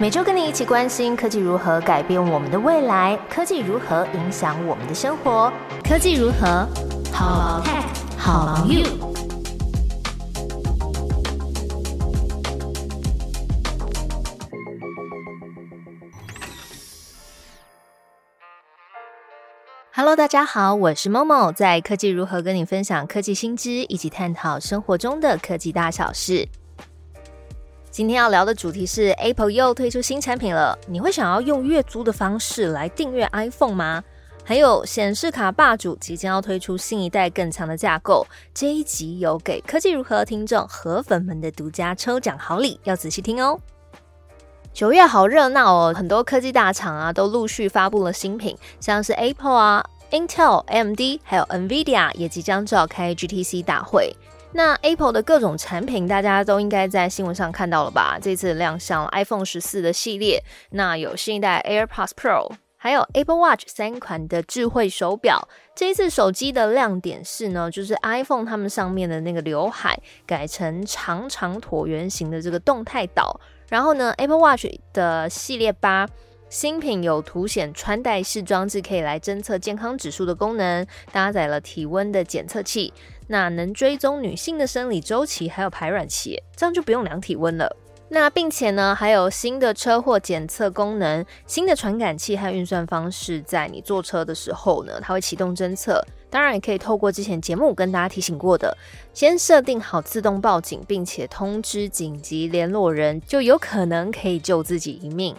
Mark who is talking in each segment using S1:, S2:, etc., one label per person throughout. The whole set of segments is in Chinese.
S1: 每周跟你一起关心科技如何改变我们的未来，科技如何影响我们的生活，科技如何好 tech 好 you。Hello，大家好，我是 Momo，在科技如何跟你分享科技新知，一起探讨生活中的科技大小事。今天要聊的主题是 Apple 又推出新产品了。你会想要用月租的方式来订阅 iPhone 吗？还有显示卡霸主即将要推出新一代更强的架构。这一集有给科技如何听众和粉们的独家抽奖好礼，要仔细听哦。九月好热闹哦，很多科技大厂啊都陆续发布了新品，像是 Apple 啊、Intel、AMD 还有 NVIDIA 也即将召开 GTC 大会。那 Apple 的各种产品，大家都应该在新闻上看到了吧？这次亮相 iPhone 十四的系列，那有新一代 AirPods Pro，还有 Apple Watch 三款的智慧手表。这一次手机的亮点是呢，就是 iPhone 它们上面的那个刘海改成长长椭圆形的这个动态岛。然后呢，Apple Watch 的系列八新品有凸显穿戴式装置，可以来侦测健康指数的功能，搭载了体温的检测器。那能追踪女性的生理周期，还有排卵期，这样就不用量体温了。那并且呢，还有新的车祸检测功能，新的传感器和运算方式，在你坐车的时候呢，它会启动侦测。当然，也可以透过之前节目跟大家提醒过的，先设定好自动报警，并且通知紧急联络人，就有可能可以救自己一命。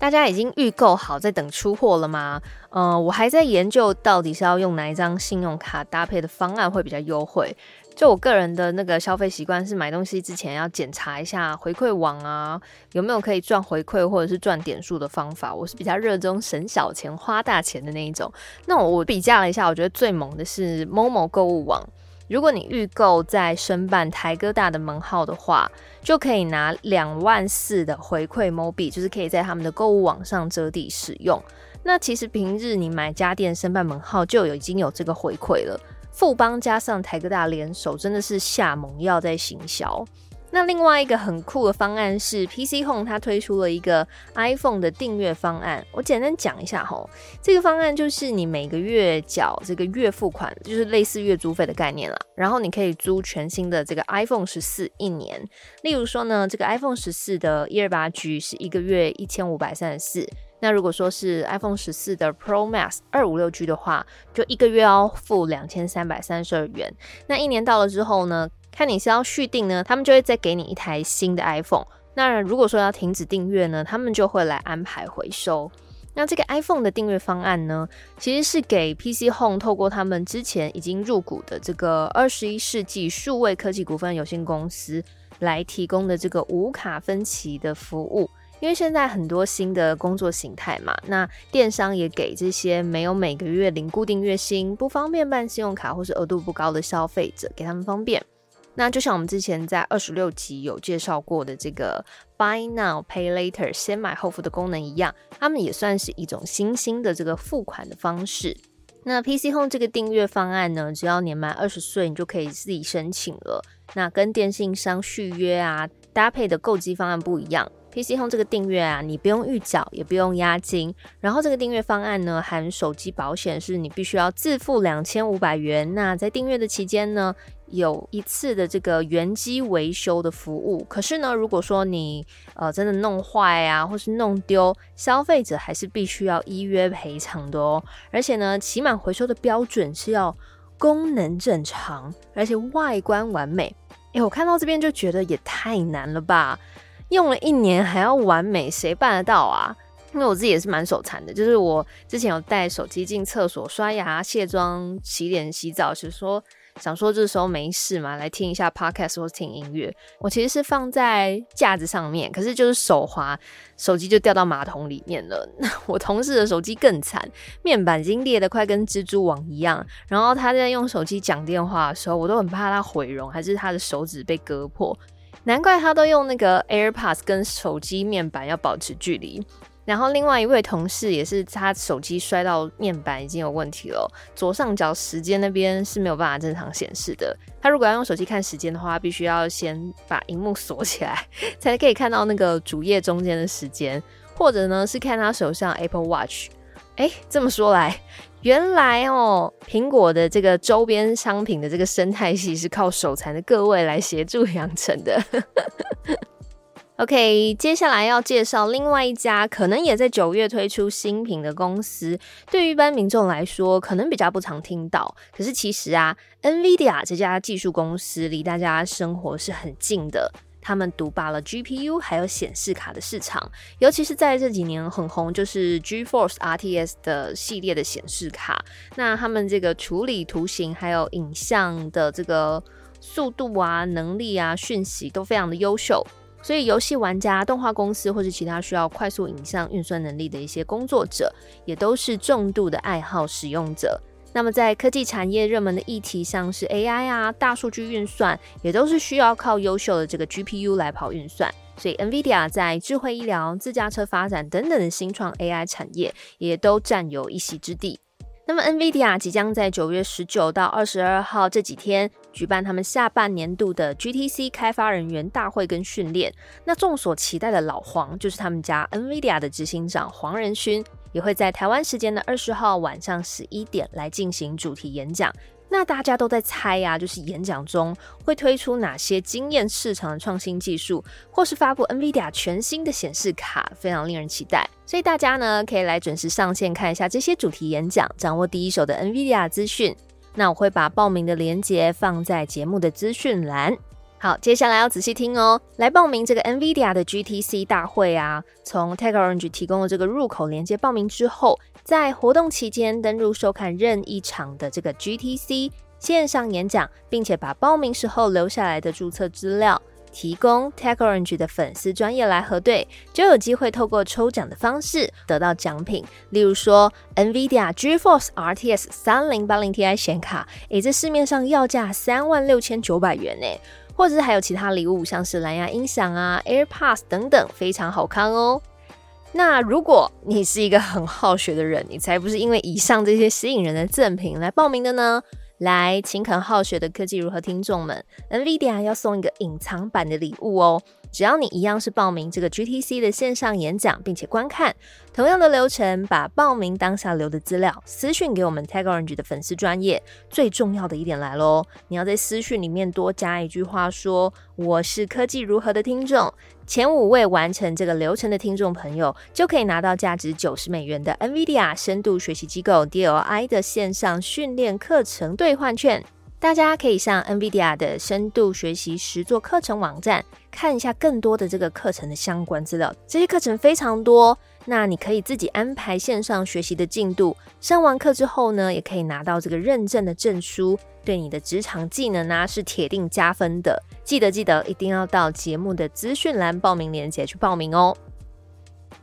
S1: 大家已经预购好，在等出货了吗？呃，我还在研究到底是要用哪一张信用卡搭配的方案会比较优惠。就我个人的那个消费习惯是买东西之前要检查一下回馈网啊，有没有可以赚回馈或者是赚点数的方法。我是比较热衷省小钱花大钱的那一种。那我比价了一下，我觉得最猛的是某某购物网。如果你预购在申办台哥大的门号的话，就可以拿两万四的回馈 m o b i 就是可以在他们的购物网上折抵使用。那其实平日你买家电申办门号就有已经有这个回馈了。富邦加上台哥大联手，真的是下猛药在行销。那另外一个很酷的方案是 PC Home，它推出了一个 iPhone 的订阅方案。我简单讲一下哈，这个方案就是你每个月缴这个月付款，就是类似月租费的概念啦。然后你可以租全新的这个 iPhone 十四一年。例如说呢，这个 iPhone 十四的一二八 G 是一个月一千五百三十四。那如果说是 iPhone 十四的 Pro Max 二五六 G 的话，就一个月要付两千三百三十二元。那一年到了之后呢？看你是要续订呢，他们就会再给你一台新的 iPhone。那如果说要停止订阅呢，他们就会来安排回收。那这个 iPhone 的订阅方案呢，其实是给 PC Home 透过他们之前已经入股的这个二十一世纪数位科技股份有限公司来提供的这个无卡分期的服务。因为现在很多新的工作形态嘛，那电商也给这些没有每个月零固定月薪、不方便办信用卡或是额度不高的消费者，给他们方便。那就像我们之前在二十六集有介绍过的这个 Buy Now Pay Later 先买后付的功能一样，他们也算是一种新兴的这个付款的方式。那 PC Home 这个订阅方案呢，只要年满二十岁，你就可以自己申请了。那跟电信商续约啊，搭配的购机方案不一样。PC Home 这个订阅啊，你不用预缴，也不用押金。然后这个订阅方案呢，含手机保险，是你必须要自付两千五百元。那在订阅的期间呢，有一次的这个原机维修的服务。可是呢，如果说你呃真的弄坏啊，或是弄丢，消费者还是必须要依约赔偿的哦。而且呢，起码回收的标准是要功能正常，而且外观完美。哎，我看到这边就觉得也太难了吧。用了一年还要完美，谁办得到啊？因为我自己也是蛮手残的，就是我之前有带手机进厕所刷牙、卸妆、洗脸、洗澡，是说想说这时候没事嘛，来听一下 podcast 或听音乐。我其实是放在架子上面，可是就是手滑，手机就掉到马桶里面了。我同事的手机更惨，面板已经裂得快跟蜘蛛网一样。然后他在用手机讲电话的时候，我都很怕他毁容，还是他的手指被割破。难怪他都用那个 AirPods 跟手机面板要保持距离。然后另外一位同事也是，他手机摔到面板已经有问题了，左上角时间那边是没有办法正常显示的。他如果要用手机看时间的话，必须要先把荧幕锁起来，才可以看到那个主页中间的时间，或者呢是看他手上 Apple Watch。哎，这么说来，原来哦，苹果的这个周边商品的这个生态系是靠手残的各位来协助养成的。OK，接下来要介绍另外一家可能也在九月推出新品的公司。对于一般民众来说，可能比较不常听到。可是其实啊，NVIDIA 这家技术公司离大家生活是很近的。他们独霸了 GPU 还有显示卡的市场，尤其是在这几年很红，就是 GeForce RTX 的系列的显示卡。那他们这个处理图形还有影像的这个速度啊、能力啊、讯息都非常的优秀。所以，游戏玩家、动画公司或是其他需要快速影像运算能力的一些工作者，也都是重度的爱好使用者。那么，在科技产业热门的议题，像是 AI 啊、大数据运算，也都是需要靠优秀的这个 GPU 来跑运算。所以，NVIDIA 在智慧医疗、自驾车发展等等的新创 AI 产业，也都占有一席之地。那么，NVIDIA 即将在九月十九到二十二号这几天举办他们下半年度的 GTC 开发人员大会跟训练。那众所期待的老黄，就是他们家 NVIDIA 的执行长黄仁勋，也会在台湾时间的二十号晚上十一点来进行主题演讲。那大家都在猜呀，就是演讲中会推出哪些惊艳市场的创新技术，或是发布 NVIDIA 全新的显示卡，非常令人期待。所以大家呢可以来准时上线看一下这些主题演讲，掌握第一手的 NVIDIA 资讯。那我会把报名的链接放在节目的资讯栏。好，接下来要仔细听哦。来报名这个 NVIDIA 的 GTC 大会啊，从 TechOrange 提供的这个入口连接报名之后。在活动期间登入收看任意场的这个 GTC 线上演讲，并且把报名时候留下来的注册资料提供 TechOrange 的粉丝专业来核对，就有机会透过抽奖的方式得到奖品。例如说 NVIDIA GeForce RTX 三零八零 Ti 显卡，诶，这市面上要价三万六千九百元呢，或者是还有其他礼物，像是蓝牙音响啊、AirPods 等等，非常好看哦。那如果你是一个很好学的人，你才不是因为以上这些吸引人的赠品来报名的呢？来，勤恳好学的科技如何听众们，NVIDIA 要送一个隐藏版的礼物哦。只要你一样是报名这个 GTC 的线上演讲，并且观看同样的流程，把报名当下留的资料私讯给我们 TagOrange 的粉丝专业。最重要的一点来喽，你要在私讯里面多加一句话，说我是科技如何的听众。前五位完成这个流程的听众朋友，就可以拿到价值九十美元的 NVIDIA 深度学习机构 DLI 的线上训练课程兑换券。大家可以上 NVIDIA 的深度学习实作课程网站看一下更多的这个课程的相关资料。这些课程非常多，那你可以自己安排线上学习的进度。上完课之后呢，也可以拿到这个认证的证书，对你的职场技能啊是铁定加分的。记得记得一定要到节目的资讯栏报名链接去报名哦。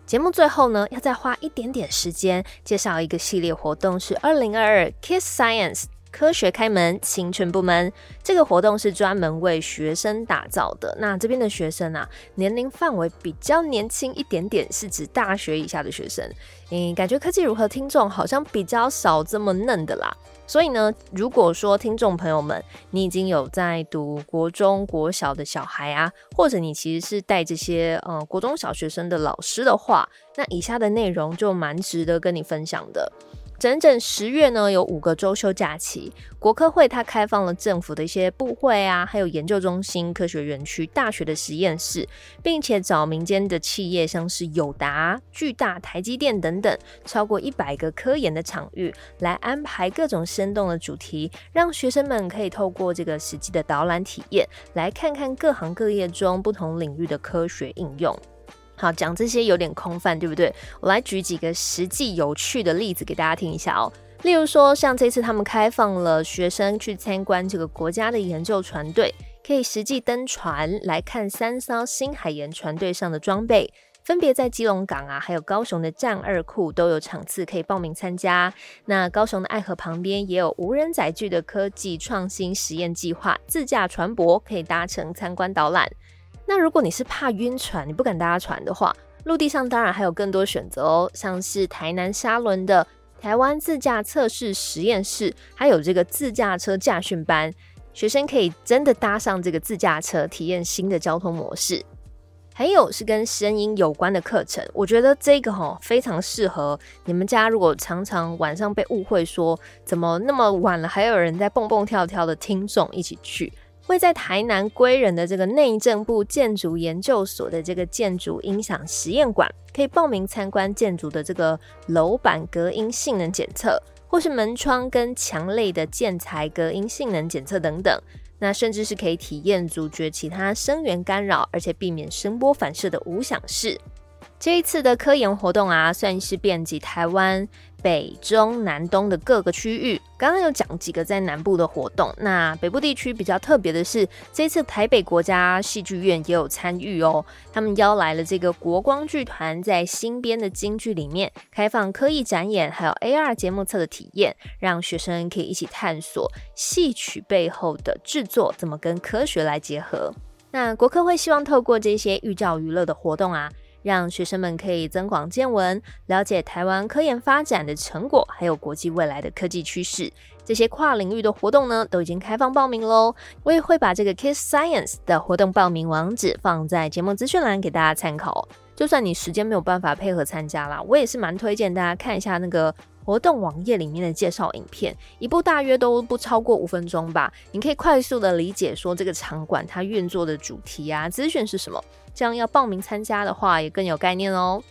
S1: 节目最后呢，要再花一点点时间介绍一个系列活动，是二零二二 Kiss Science。科学开门，青春部门这个活动是专门为学生打造的。那这边的学生啊，年龄范围比较年轻一点点，是指大学以下的学生。嗯，感觉科技如何听众好像比较少这么嫩的啦。所以呢，如果说听众朋友们，你已经有在读国中国小的小孩啊，或者你其实是带这些呃国中小学生的老师的话，那以下的内容就蛮值得跟你分享的。整整十月呢，有五个周休假期。国科会它开放了政府的一些部会啊，还有研究中心、科学园区、大学的实验室，并且找民间的企业，像是友达、巨大、台积电等等，超过一百个科研的场域，来安排各种生动的主题，让学生们可以透过这个实际的导览体验，来看看各行各业中不同领域的科学应用。好，讲这些有点空泛，对不对？我来举几个实际有趣的例子给大家听一下哦。例如说，像这次他们开放了学生去参观这个国家的研究船队，可以实际登船来看三艘新海盐船队上的装备，分别在基隆港啊，还有高雄的战二库都有场次可以报名参加。那高雄的爱河旁边也有无人载具的科技创新实验计划，自驾船舶可以搭乘参观导览。那如果你是怕晕船，你不敢搭船的话，陆地上当然还有更多选择哦，像是台南沙仑的台湾自驾测试实验室，还有这个自驾车驾训班，学生可以真的搭上这个自驾车，体验新的交通模式。还有是跟声音有关的课程，我觉得这个哈非常适合你们家。如果常常晚上被误会说怎么那么晚了还有人在蹦蹦跳跳的听众一起去，会在台南归仁的这个内政部建筑研究所的这个建筑音响实验馆，可以报名参观建筑的这个楼板隔音性能检测，或是门窗跟墙类的建材隔音性能检测等等。那甚至是可以体验阻绝其他声源干扰，而且避免声波反射的无响室。这一次的科研活动啊，算是遍及台湾北中南东的各个区域。刚刚有讲几个在南部的活动，那北部地区比较特别的是，这次台北国家戏剧院也有参与哦。他们邀来了这个国光剧团，在新编的京剧里面开放科艺展演，还有 AR 节目册的体验，让学生可以一起探索戏曲背后的制作怎么跟科学来结合。那国科会希望透过这些寓教于乐的活动啊。让学生们可以增广见闻，了解台湾科研发展的成果，还有国际未来的科技趋势。这些跨领域的活动呢，都已经开放报名喽。我也会把这个 Kiss Science 的活动报名网址放在节目资讯栏给大家参考。就算你时间没有办法配合参加啦，我也是蛮推荐大家看一下那个。活动网页里面的介绍影片，一部大约都不超过五分钟吧。你可以快速的理解说这个场馆它运作的主题啊、资讯是什么，这样要报名参加的话也更有概念哦。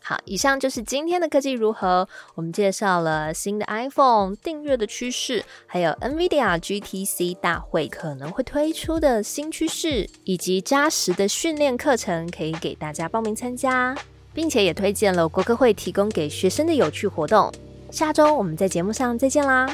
S1: 好，以上就是今天的科技如何。我们介绍了新的 iPhone 订阅的趋势，还有 NVIDIA GTC 大会可能会推出的新趋势，以及扎实的训练课程可以给大家报名参加。并且也推荐了国科会提供给学生的有趣活动。下周我们在节目上再见啦！